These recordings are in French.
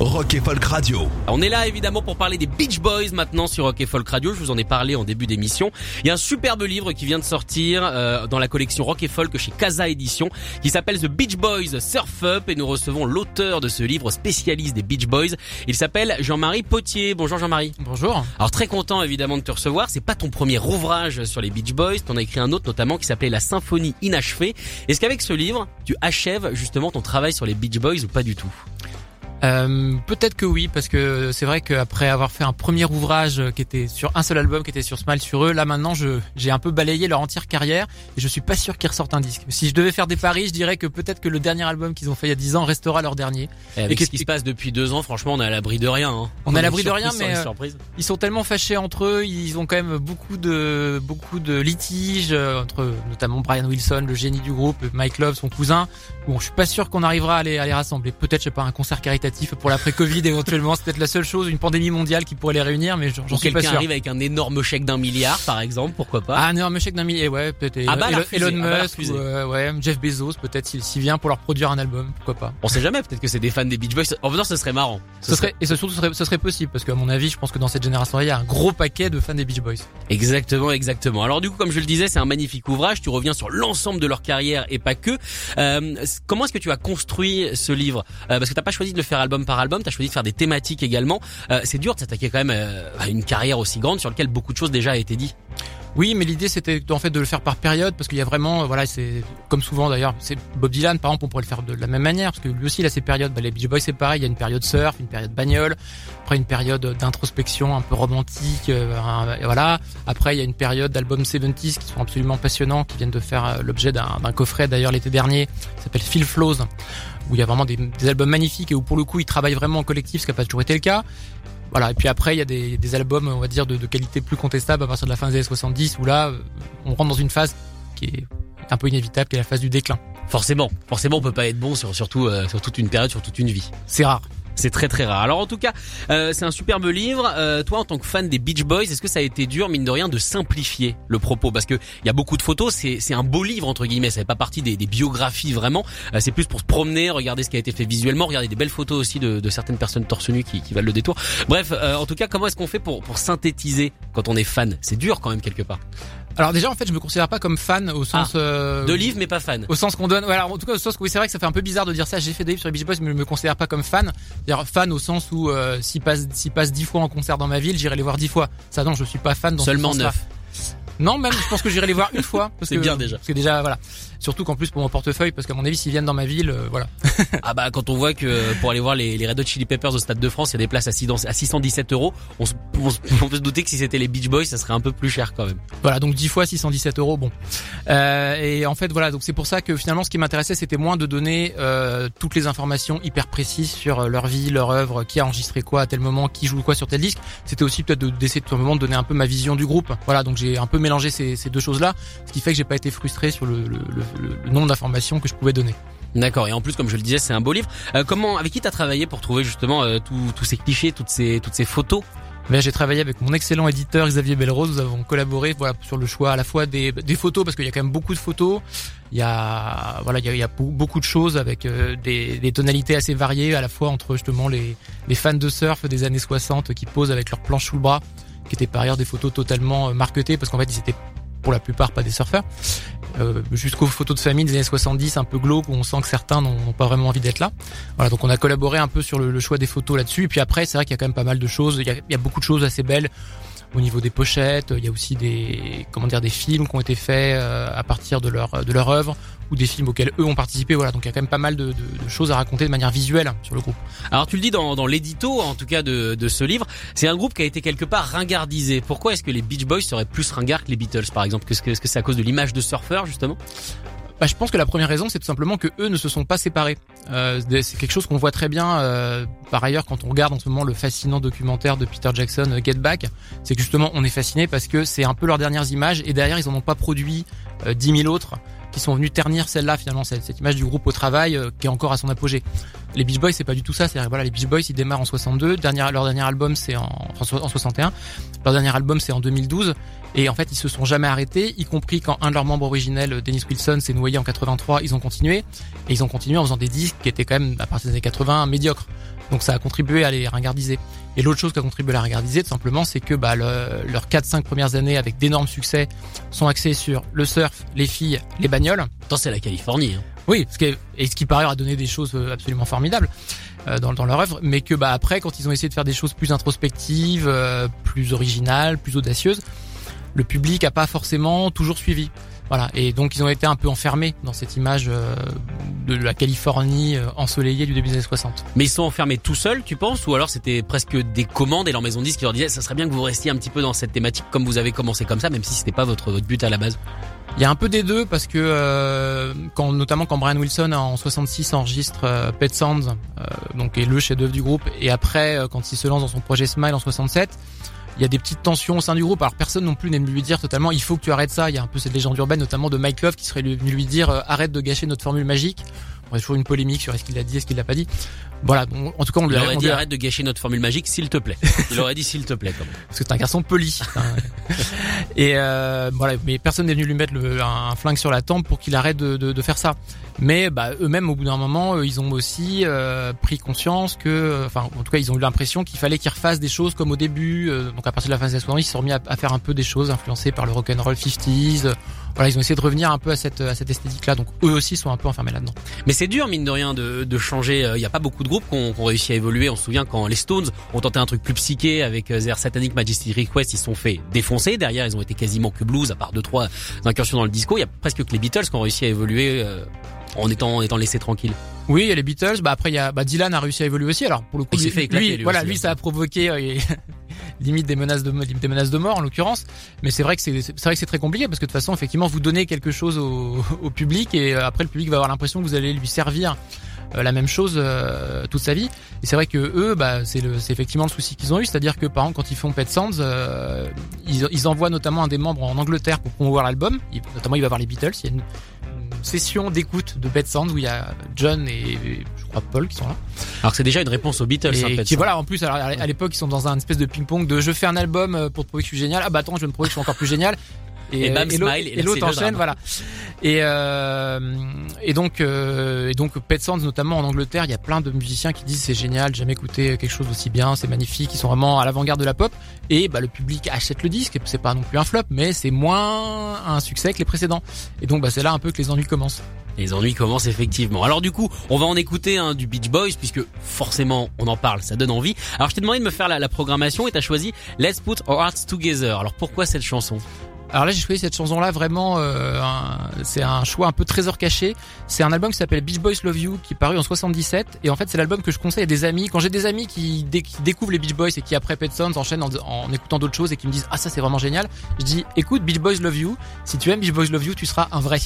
Rock et Folk Radio. On est là évidemment pour parler des Beach Boys maintenant sur Rock et Folk Radio. Je vous en ai parlé en début d'émission. Il y a un superbe livre qui vient de sortir euh, dans la collection Rock et Folk chez Casa Édition qui s'appelle The Beach Boys Surf Up et nous recevons l'auteur de ce livre spécialiste des Beach Boys. Il s'appelle Jean-Marie Potier. Bonjour Jean-Marie. Bonjour. Alors très content évidemment de te recevoir. C'est pas ton premier ouvrage sur les Beach Boys. T'en as écrit un autre notamment qui s'appelait La Symphonie inachevée. Est-ce qu'avec ce livre, tu achèves justement ton travail sur les Beach Boys ou pas du tout? Euh, Peut-être que oui, parce que c'est vrai qu'après avoir fait un premier ouvrage qui était sur un seul album, qui était sur Smile sur eux, là maintenant j'ai un peu balayé leur entière carrière et je suis pas sûr qu'ils ressortent un disque. Si je devais faire des paris, je dirais que peut-être que le dernier album qu'ils ont fait il y a 10 ans restera leur dernier. Et avec Et ce qui se passe depuis deux ans, franchement, on est à l'abri de rien. hein. On est à l'abri de rien, mais, euh. Ils sont tellement fâchés entre eux, ils ont quand même beaucoup de beaucoup de litiges euh, entre notamment Brian Wilson, le génie du groupe, Mike Love, son cousin. Bon, je suis pas sûr qu'on arrivera à les, à les rassembler. Peut-être, je sais pas, un concert caritatif pour l'après-Covid éventuellement. C'est peut-être la seule chose, une pandémie mondiale qui pourrait les réunir, mais j'en suis pas quelqu'un sûr. arrive avec un énorme chèque d'un milliard, par exemple, pourquoi pas Ah, un énorme chèque d'un millier, ouais, peut-être. Ah bah, Elon, ah bah, Musk, ou, euh, ouais, Jeff Bezos, peut-être s'il vient pour leur produire un album, pourquoi pas. On sait jamais, peut-être que c'est des fans des Beach Boys. En venant, ce serait marrant. Ce serait, et ce, surtout, ce serait, ce serait possible, parce qu'à mon avis, je pense que dans cette génération-là, il y a un gros paquet de fans des Beach Boys. Exactement, exactement. Alors du coup, comme je le disais, c'est un magnifique ouvrage. Tu reviens sur l'ensemble de leur carrière et pas que. Euh, comment est-ce que tu as construit ce livre? Euh, Parce que t'as pas choisi de le faire album par album, t'as choisi de faire des thématiques également. Euh, c'est dur de s'attaquer quand même euh, à une carrière aussi grande sur laquelle beaucoup de choses déjà a été dit. Oui, mais l'idée c'était en fait de le faire par période parce qu'il y a vraiment, euh, voilà, c'est comme souvent d'ailleurs, c'est Bob Dylan par exemple, on pourrait le faire de la même manière parce que lui aussi il a ses périodes. Bah, les Beach Boys c'est pareil, il y a une période surf, une période bagnole, après une période d'introspection un peu romantique, et voilà. Après il y a une période d'albums 70s qui sont absolument passionnants, qui viennent de faire l'objet d'un coffret d'ailleurs l'été dernier, qui s'appelle Phil Flows, où il y a vraiment des, des albums magnifiques et où pour le coup ils travaillent vraiment en collectif, ce qui n'a pas toujours été le cas. Voilà, et puis après, il y a des, des albums, on va dire, de, de qualité plus contestable à partir de la fin des années 70, où là, euh, on rentre dans une phase qui est un peu inévitable, qui est la phase du déclin. Forcément, forcément, on peut pas être bon sur surtout euh, sur toute une période, sur toute une vie. C'est rare. C'est très très rare. Alors en tout cas, euh, c'est un superbe livre. Euh, toi, en tant que fan des Beach Boys, est-ce que ça a été dur, mine de rien, de simplifier le propos? Parce que il y a beaucoup de photos. C'est c'est un beau livre entre guillemets. Ça fait pas partie des, des biographies vraiment. Euh, c'est plus pour se promener, regarder ce qui a été fait visuellement, regarder des belles photos aussi de, de certaines personnes torse nu qui, qui valent le détour. Bref, euh, en tout cas, comment est-ce qu'on fait pour pour synthétiser quand on est fan? C'est dur quand même quelque part. Alors déjà, en fait, je me considère pas comme fan au sens... euh, De livres, mais pas fan. Au sens qu'on donne, voilà, en tout cas au sens que oui, c'est vrai que ça fait un peu bizarre de dire ça. J'ai fait des livres sur les Beach Boys, mais je me considère pas comme fan. C'est-à-dire fan au sens où euh, s'ils passent, s'ils passent dix fois en concert dans ma ville, j'irai les voir dix fois. Ça non, je suis pas fan dans Seulement neuf. Non, même je pense que j'irai les voir une fois. C'est bien déjà. Parce que déjà, voilà. Surtout qu'en plus pour mon portefeuille, parce qu'à mon avis, s'ils viennent dans ma ville, euh, voilà. Ah bah quand on voit que pour aller voir les, les Red Hot Chili Peppers au Stade de France, il y a des places à, 6 à 617 euros. On, se- on se- on peut se douter que si c'était les Beach Boys, ça serait un peu plus cher quand même. Voilà, donc 10 fois 617 euros, bon. Euh, et en fait, voilà, donc c'est pour ça que finalement, ce qui m'intéressait, c'était moins de donner euh, toutes les informations hyper précises sur euh, leur vie, leur œuvre, qui a enregistré quoi à tel moment, qui joue quoi sur tel disque. C'était aussi peut-être de- d'essayer tout simplement de donner un peu ma vision du groupe. Voilà, donc j'ai un peu mélangé ces, ces deux choses-là, ce qui fait que j'ai pas été frustré sur le, le, le- le nombre d'informations que je pouvais donner. D'accord. Et en plus, comme je le disais, c'est un beau livre. Euh, comment, avec qui t'as travaillé pour trouver justement euh, tous- ces clichés, toutes ces toutes ces photos? Mais j'ai travaillé avec mon excellent éditeur Xavier Belrose. Nous avons collaboré voilà sur le choix à la fois des, des photos parce qu'il y a quand même beaucoup de photos. Il y a voilà il y a, il y a beau- beaucoup de choses avec euh, des, des tonalités assez variées à la fois entre justement les, les fans de surf des années 60 qui posent avec leurs planches sous le bras, qui étaient par ailleurs des photos totalement marketées parce qu'en fait ils étaient pour la plupart pas des surfeurs, euh, jusqu'aux photos de famille des années 70 un peu glauques où on sent que certains n'ont pas vraiment envie d'être là. Voilà, donc on a collaboré un peu sur le, choix des photos là-dessus. Et puis après, c'est vrai qu'il y a quand même pas mal de choses. Il y a beaucoup de choses assez belles au niveau des pochettes. Il y a aussi des comment dire des films qui ont été faits euh, à partir de leur de leur œuvre ou des films auxquels eux ont participé. Voilà, donc il y a quand même pas mal de, choses à raconter de manière visuelle sur le groupe. Alors tu le dis dans, l'édito, en tout cas de, de ce livre, c'est un groupe qui a été quelque part ringardisé. Pourquoi est-ce que les Beach Boys seraient plus ringards que les Beatles, par exemple? Est-ce que c'est à cause de l'image de surfeur justement? Bah, je pense que la première raison, c'est tout simplement que eux ne se sont pas séparés. Euh, c'est quelque chose qu'on voit très bien. Euh, par ailleurs, quand on regarde en ce moment le fascinant documentaire de Peter Jackson, euh, Get Back, c'est que justement, on est fasciné parce que c'est un peu leurs dernières images et derrière, ils en ont pas produit euh, 10 000 autres qui sont venus ternir celle-là finalement cette, image du groupe au travail qui est encore à son apogée. Les Beach Boys c'est pas du tout ça, c'est voilà les Beach Boys ils démarrent en 62, dernier, leur dernier album c'est en, en 61, leur dernier album c'est en 2012 et en fait ils se sont jamais arrêtés, y compris quand un de leurs membres originels, Dennis Wilson, s'est noyé en 83, ils ont continué et ils ont continué en faisant des disques qui étaient quand même à partir des années 80 médiocres. Donc ça a contribué à les ringardiser. Et l'autre chose qui a contribué à la ringardiser, tout simplement, c'est que bah, le, leurs 4-5 premières années avec d'énormes succès sont axés sur le surf, les filles, les bagnoles. Attends, c'est la Californie. Hein. Oui, ce qui et ce qui par ailleurs a donné des choses absolument formidables euh, dans, dans, leur œuvre, mais que bah après, quand ils ont essayé de faire des choses plus introspectives, euh, plus originales, plus audacieuses, le public a pas forcément toujours suivi. Voilà, et donc ils ont été un peu enfermés dans cette image euh, de la Californie euh, ensoleillée du début des années 60. Mais ils sont enfermés tout seuls, tu penses Ou alors c'était presque des commandes et leur maison de disques qui leur disait ça serait bien que vous restiez un petit peu dans cette thématique comme vous avez commencé comme ça, même si c'était pas votre but à la base? Il y a un peu des deux parce que euh, quand notamment quand Brian Wilson en 66 enregistre euh, Pet Sounds, euh, donc est le chef-d'œuvre du groupe, et après quand il se lance dans son projet Smile en 67, il y a des petites tensions au sein du groupe. Alors personne non plus n'aime lui dire totalement il faut que tu arrêtes ça. Il y a un peu cette légende urbaine notamment de Mike Love qui serait venu lui dire arrête de gâcher notre formule magique. On a toujours une polémique sur est-ce qu'il l'a dit, est-ce qu'il l'a pas dit. Voilà, bon, en tout cas on lui il aurait dit arrête de gâcher notre formule magique s'il te plaît. Il aurait dit s'il te plaît quand même. parce que c'est un garçon poli. Hein. et euh, voilà, mais personne n'est venu lui mettre le, un flingue sur la tempe pour qu'il arrête de, de, de faire ça. Mais bah, eux-mêmes, au bout d'un moment, eux, ils ont aussi euh, pris conscience que, enfin, en tout cas, ils ont eu l'impression qu'il fallait qu'ils refassent des choses comme au début. euh, donc à partir de la phase des 70, ils se sont remis à, faire un peu des choses influencées par le rock'n'roll 50s. euh, voilà, ils ont essayé de revenir un peu à cette à cette esthétique-là. Donc eux aussi sont un peu enfermés là-dedans. Mais c'est dur mine de rien de, de changer. Il n'y a pas beaucoup de groupes qui ont, qui ont réussi à évoluer. On se souvient quand les Stones ont tenté un truc plus psyché avec euh, Their Satanic Majesty Request, ils se sont fait défoncer. Derrière, ils ont été quasiment que blues, à part deux trois incursions dans le disco. Il y a presque que les Beatles qui ont réussi à évoluer euh, en étant en étant laissés tranquilles. Oui, il y a les Beatles. Bah après, il y a bah, Dylan a réussi à évoluer aussi. Alors pour le coup, Il lui, fait éclater, lui, lui voilà, aussi, lui, hein. ça a provoqué euh, limite des menaces de limite des menaces de mort en l'occurrence. Mais c'est vrai que c'est c'est vrai que c'est très compliqué parce que de toute façon, effectivement, vous donnez quelque chose au, au public et euh, après le public va avoir l'impression que vous allez lui servir euh, la même chose euh, toute sa vie. Et c'est vrai que eux, bah, c'est effectivement le souci qu'ils ont eu, c'est-à-dire que par exemple quand ils font Pet Sounds, euh, ils, ils envoient notamment un des membres en Angleterre pour promouvoir l'album. Notamment, il va voir les Beatles. Il y a une session d'écoute de Pet Sounds où il y a John et je crois Paul qui sont là. Alors c'est déjà une réponse aux Beatles. hein, Et Pet qui Sounds. voilà, en plus, alors, à l'époque, ils sont dans un espèce de ping-pong de je fais un album euh, pour te prouver que je suis génial. Ah bah attends, je vais me prouver que je suis encore plus génial. Et bam, l'autre- smile, et et là, l'autre enchaîne, voilà. Et euh, et donc euh, et donc Pet Sounds notamment en Angleterre, il y a plein de musiciens qui disent c'est génial, jamais écouté quelque chose aussi bien, c'est magnifique, ils sont vraiment à l'avant-garde de la pop. Et bah le public achète le disque, c'est pas non plus un flop, mais c'est moins un succès que les précédents. Et donc bah c'est là un peu que les ennuis commencent. Les ennuis commencent effectivement. Alors du coup, on va en écouter un du Beach Boys puisque forcément on en parle, ça donne envie. Alors je t'ai demandé de me faire la, la programmation et t'as choisi Let's Put Our Hearts Together. Alors pourquoi cette chanson? Alors là, j'ai choisi cette chanson-là vraiment. euh, c'est un choix un peu trésor caché. C'est un album qui s'appelle Beach Boys Love You, qui est paru en 77. Et en fait, c'est l'album que je conseille à des amis. Quand j'ai des amis qui, dé- qui découvrent les Beach Boys et qui après Pet Sounds enchaînent en, en écoutant d'autres choses et qui me disent ah ça c'est vraiment génial, je dis écoute Beach Boys Love You. Si tu aimes Beach Boys Love You, tu seras un vrai.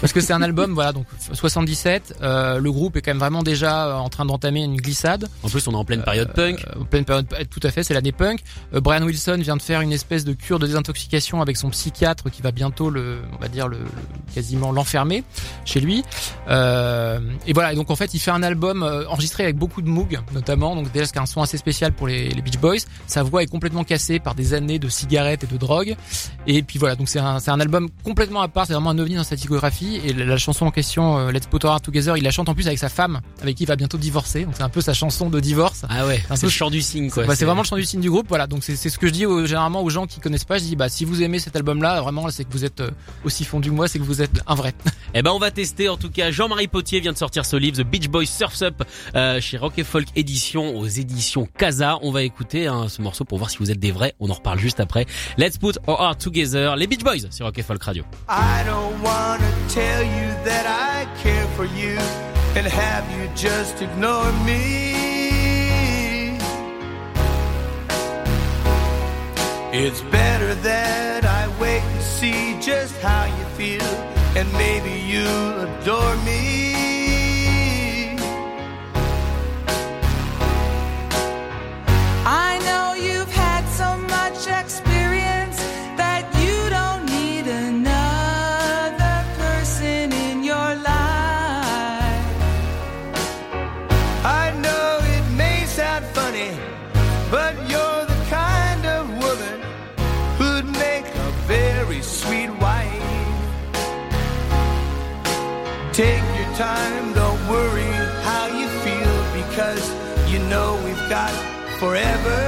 Parce que c'est un album voilà donc 77. euh, le groupe est quand même vraiment déjà euh, en train d'entamer une glissade. En plus, on est en pleine période punk. En pleine période, tout à fait, c'est l'année punk. Brian Wilson vient de faire une espèce de cure de désintoxication avec son psychiatre qui va bientôt le, on va dire le, le- quasiment l'enfermer chez lui. Euh, et voilà, et donc en fait, il fait un album euh, enregistré avec beaucoup de Moog, notamment. Donc déjà, c'est un son assez spécial pour les, les Beach Boys. Sa voix est complètement cassée par des années de cigarettes et de drogue. Et puis voilà, donc c'est un, c'est un album complètement à part. C'est vraiment un ovni dans sa discographie. Et la, la chanson en question, euh, Let's Put Our Heart Together, il la chante en plus avec sa femme, avec qui il va bientôt divorcer. Donc c'est un peu sa chanson de divorce. Ah ouais, c'est le chant du signe quoi. Bah, c'est vraiment le chant du signe du groupe, voilà. Donc c'est c'est ce que je dis aux- généralement aux gens qui connaissent pas. Je dis bah si vous aimez cet album-là, vraiment c'est que vous êtes euh, aussi fondu que moi, c'est que vous êtes un vrai. Eh ben on va tester en tout cas. Jean-Marie Potier vient de sortir ce livre The Beach Boys Surfs Up euh, chez Rock and Folk Édition aux éditions Casa. On va écouter hein, ce morceau pour voir si vous êtes des vrais. On en reparle juste après. Let's put our heart together. Les Beach Boys sur Rock and Folk Radio. I don't wanna tell you that I care for you and have you just ignore me. It's better that I wait and see just how you feel, and maybe you'll adore me. Time, don't worry how you feel, because you know we've got forever.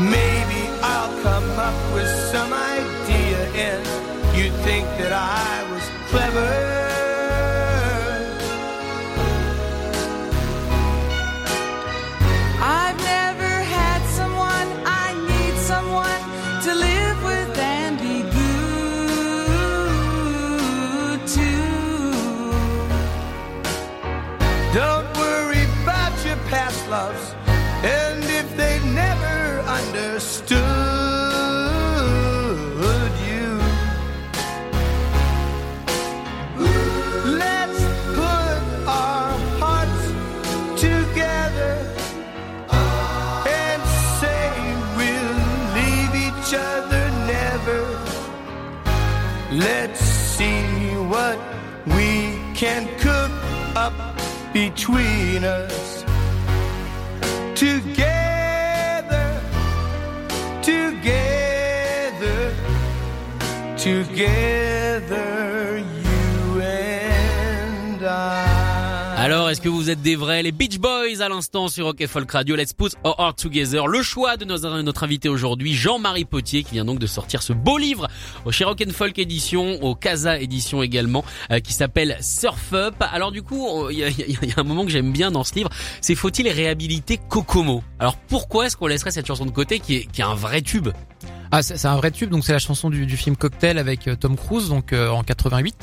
Maybe I'll come up with some idea and you'd think that I Let's see what we can cook up between us. Together, together, together, Alors, est-ce que vous êtes des vrais Les Beach Boys à l'instant sur Rock Folk Radio? Let's put our heart together. Le choix de notre, invité aujourd'hui, Jean-Marie Potier, qui vient donc de sortir ce beau livre au chez Folk Édition, au Casa Édition également, euh, qui s'appelle Surf Up. Alors du coup, il y a un moment que j'aime bien dans ce livre, c'est faut-il réhabiliter Kokomo? Alors pourquoi est-ce qu'on laisserait cette chanson de côté qui est, qui est un vrai tube? Ah, c'est un vrai tube, donc c'est la chanson du, du film Cocktail avec euh, Tom Cruise, donc euh, en 88.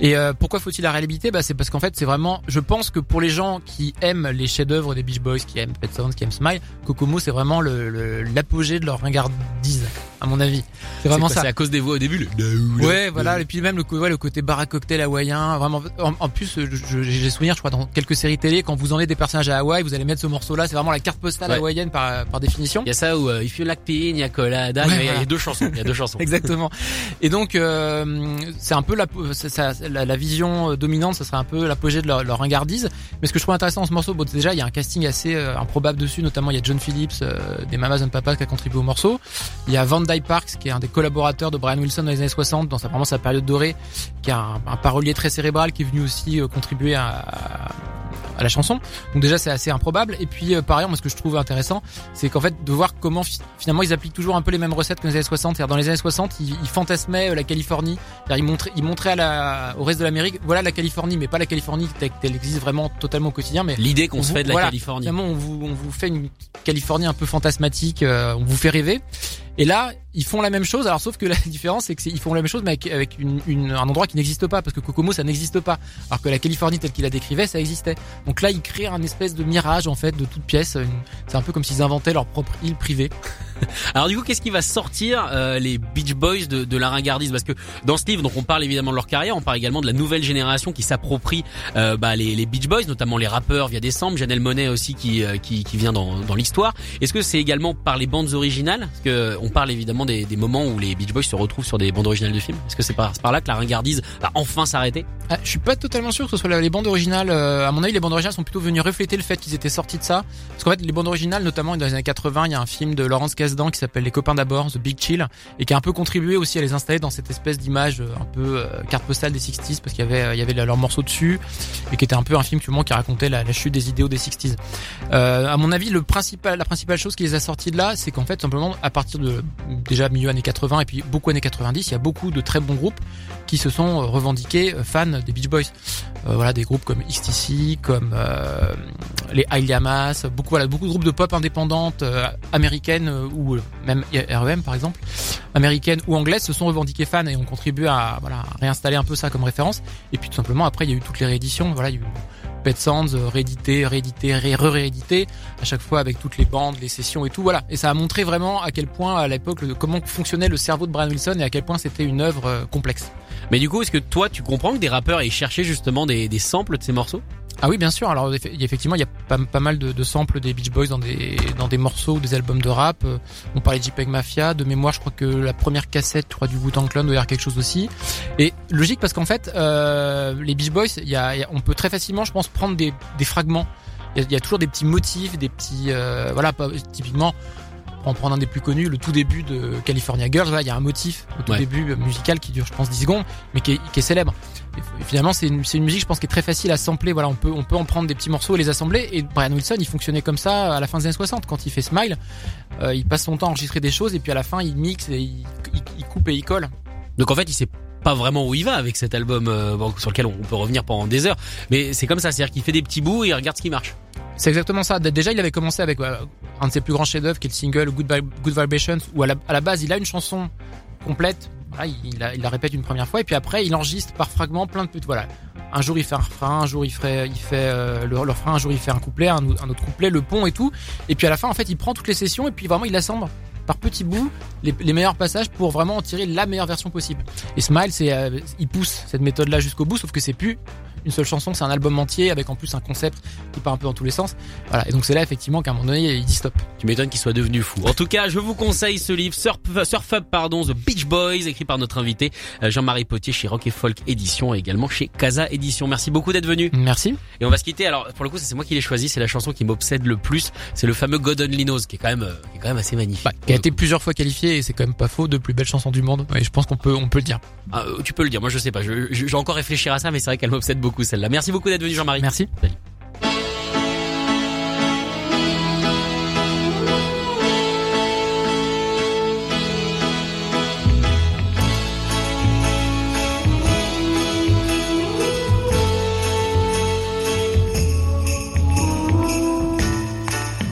Et euh, pourquoi faut-il la réhabiliter? Bah c'est parce qu'en fait c'est vraiment, je pense que pour les gens qui aiment les chefs-d'œuvre des Beach Boys, qui aiment Pet Sounds, qui aiment Smile, Kokomo c'est vraiment le le- l'apogée de leur ringardise, à mon avis. C'est vraiment quoi, ça. C'est à cause des voix au début. le- Ouais, voilà, et puis même le, ouais, le côté bar à cocktail hawaïen, vraiment. En, en plus, je- j'ai souvenir, je crois, dans quelques séries télé, quand vous emmenez des personnages à Hawaï, vous allez mettre ce morceau-là, c'est vraiment la carte postale Ouais. hawaïenne par, par définition. Il y a ça où euh, If you like pina colada, Ouais, il y a- y deux chansons. Il y a deux chansons. Exactement. Et donc, euh, c'est un peu la, ça- la, la vision euh, dominante, ça serait un peu l'apogée de leur, leur ringardise. Mais ce que je trouve intéressant dans ce morceau, bon, déjà, il y a un casting assez euh, improbable dessus, notamment il y a John Phillips euh, des Mamas and Papas qui a contribué au morceau. Il y a Van Dyke Parks qui est un des collaborateurs de Brian Wilson dans les années 60, dans sa, vraiment sa période dorée, qui a un, un parolier très cérébral qui est venu aussi euh, contribuer à, à- à la chanson. Donc déjà c'est assez improbable. Et puis euh, par ailleurs, moi ce que je trouve intéressant, c'est qu'en fait de voir comment fi- finalement ils appliquent toujours un peu les mêmes recettes que dans les années 60. C'est-à-dire dans les années 60, ils, ils fantasmaient euh, la Californie. Ils montraient, ils montraient à la, au reste de l'Amérique, voilà la Californie, mais pas la Californie telle qu'elle existe vraiment totalement au quotidien, mais L'idée qu'on on se fait de la voilà, Californie. Finalement, on vous, on vous fait une Californie un peu fantasmatique, euh, on vous fait rêver. Et là, ils font la même chose. Alors, sauf que la différence, c'est que c'est- ils font la même chose, mais avec, une, une- un endroit qui n'existe pas, parce que Kokomo, ça n'existe pas. Alors que la Californie telle qu'il la décrivait, ça existait. Donc là, ils créent un espèce de mirage en fait de toute pièce. C'est un peu comme s'ils inventaient leur propre île privée. Alors du coup, qu'est-ce qui va sortir euh, les Beach Boys de, de la ringardise? Parce que dans ce livre, donc on parle évidemment de leur carrière, on parle également de la nouvelle génération qui s'approprie euh, bah, les, les Beach Boys, notamment les rappeurs via décembre, Janelle Monet aussi qui euh, qui, qui vient dans, dans l'histoire. Est-ce que c'est également par les bandes originales? Parce que on parle évidemment des, des moments où les Beach Boys se retrouvent sur des bandes originales de films. Est-ce que c'est par, par là que la ringardise va enfin s'arrêter? Ah, je suis pas totalement sûr que ce soit les bandes originales. euh, à mon avis, les bandes originales sont plutôt venues refléter le fait qu'ils étaient sortis de ça. Parce qu'en fait, les bandes originales, notamment dans les années 80, il y a un film de Laurence Qui s'appelle Les copains d'abord, The Big Chill, et qui a un peu contribué aussi à les installer dans cette espèce d'image euh, un peu euh, carte postale des 60s, parce qu'il y avait, euh, il y avait leur morceau dessus, et qui était un peu un film qui racontait la, chute des idéaux des 60s. Euh, à mon avis, la principale chose qui les a sortis de là, c'est qu'en fait, simplement, à partir de déjà milieu années 80 et puis beaucoup années 90, il y a beaucoup de très bons groupes qui se sont euh, revendiqués euh, fans des Beach Boys. Euh, voilà, des groupes comme XTC, comme les Iliamas, beaucoup voilà, beaucoup de groupes de pop indépendantes américaines ou même REM par exemple, américaines ou anglaises se sont revendiqués fans et ont contribué à voilà à réinstaller un peu ça comme référence. Et puis tout simplement après il y a eu toutes les rééditions, voilà, il y a eu Pet Sounds, euh, réédité, réédité, ré- re-réédité, à chaque fois avec toutes les bandes, les sessions et tout, voilà. Et ça a montré vraiment à quel point, à l'époque, comment fonctionnait le cerveau de Brian Wilson et à quel point c'était une œuvre euh, complexe. Mais du coup, est-ce que toi, tu comprends que des rappeurs aient cherché justement des, des samples de ces morceaux? Ah oui, bien sûr. Alors effectivement, il y a pas, mal de, samples des Beach Boys dans des morceaux ou des albums de rap. Euh, On parlait de JPEG Mafia. De mémoire, je crois que la première cassette, je crois du Wu-Tang Clan doit y avoir quelque chose aussi. Et logique parce qu'en fait, euh, les Beach Boys, on peut très facilement, je pense, prendre des fragments. Il y a, toujours des petits motifs, des petits euh, voilà, typiquement. Pour en prendre un des plus connus, le tout début de California Girls, il y a un motif au tout Ouais. début musical qui dure, je pense, 10 secondes, mais qui est, qui est célèbre. Et finalement, c'est une, musique, je pense, qui est très facile à sampler. Voilà, on peut, on peut en prendre des petits morceaux et les assembler. Et Brian Wilson, il fonctionnait comme ça à la fin des années 60. Quand il fait Smile, euh, il passe son temps à enregistrer des choses et puis à la fin, il mixe et il, il- il coupe et il colle. Donc en fait, il sait pas vraiment où il va avec cet album euh, sur lequel on peut revenir pendant des heures. Mais c'est comme ça, c'est-à-dire qu'il fait des petits bouts et il regarde ce qui marche. C'est exactement ça. Déjà, il avait commencé avec euh, un de ses plus grands chefs-d'œuvre, qui est le single Good, Vi- Good Vibrations, où à la, base, il a une chanson complète. Il, la, répète une première fois, et puis après, il enregistre par fragments plein de petites. Voilà. Un jour, il fait un refrain, un jour, il fait, il fait euh, le, refrain, un jour, il fait un couplet, un, autre couplet, le pont et tout. Et puis à la fin, en fait, il prend toutes les sessions, et puis vraiment, il assemble par petits bouts les, meilleurs passages pour vraiment en tirer la meilleure version possible. Et Smile, euh, il pousse cette méthode-là jusqu'au bout, sauf que c'est plus une seule chanson, c'est un album entier avec en plus un concept qui part un peu dans tous les sens. Voilà. Et donc c'est là effectivement qu'à un moment donné, il dit stop. Tu m'étonnes qu'il soit devenu fou. En tout cas, je vous conseille ce livre Surf, Surf Up, pardon, The Beach Boys, écrit par notre invité euh, Jean-Marie Potier chez Rock et Folk Édition et également chez Casa Édition. Merci beaucoup d'être venu. Merci. Et on va se quitter. Alors pour le coup, c'est moi qui l'ai choisi. C'est la chanson qui m'obsède le plus. C'est le fameux God Only Knows, qui est quand même, euh, qui est quand même assez magnifique. Bah, qui a été plusieurs fois qualifié et c'est quand même pas faux de plus belle chanson du monde. Et je pense qu'on peut, on peut le dire. Ah, euh, tu peux le dire. Moi, je sais pas. Vais encore réfléchir à ça, mais c'est vrai qu'elle m'obsède beaucoup celle-là. Merci beaucoup d'être venu, Jean-Marie. Merci. Salut.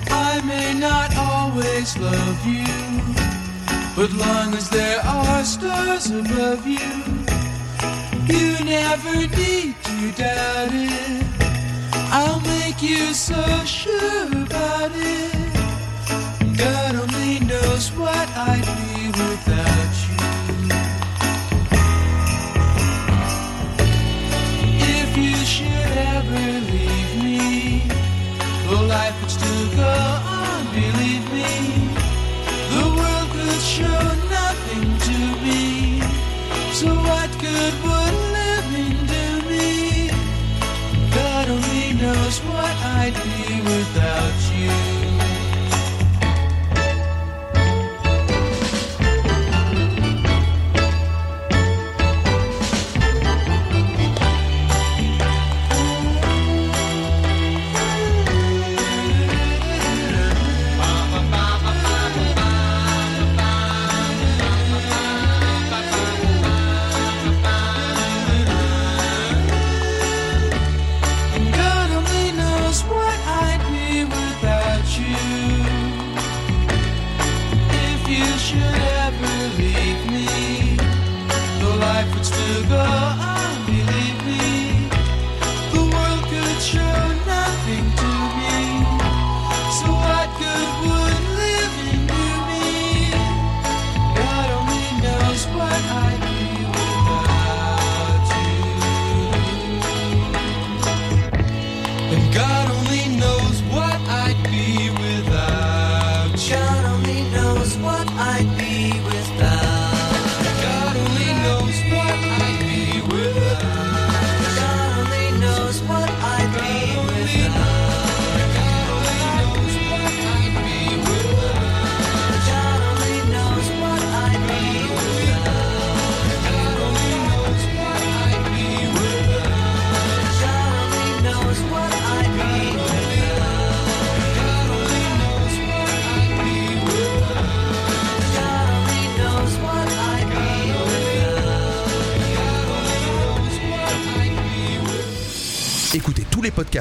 I may not always love you, but long as there are stars above you, you never need to doubt it. I'll make you so sure about it. God only knows what I'd be without you.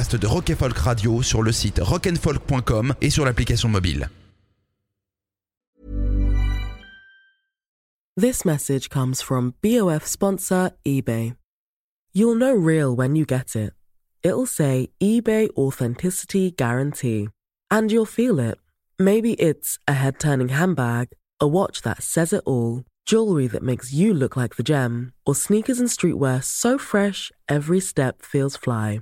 De Rock Folk Radio sur le site rockandfolk.com et sur l'application mobile. This message comes from BOF sponsor eBay. You'll know real when you get it. it'll say eBay Authenticity Guarantee. And you'll feel it. Maybe it's a head turning handbag, a watch that says it all, jewelry that makes you look like the gem, or sneakers and streetwear so fresh every step feels fly.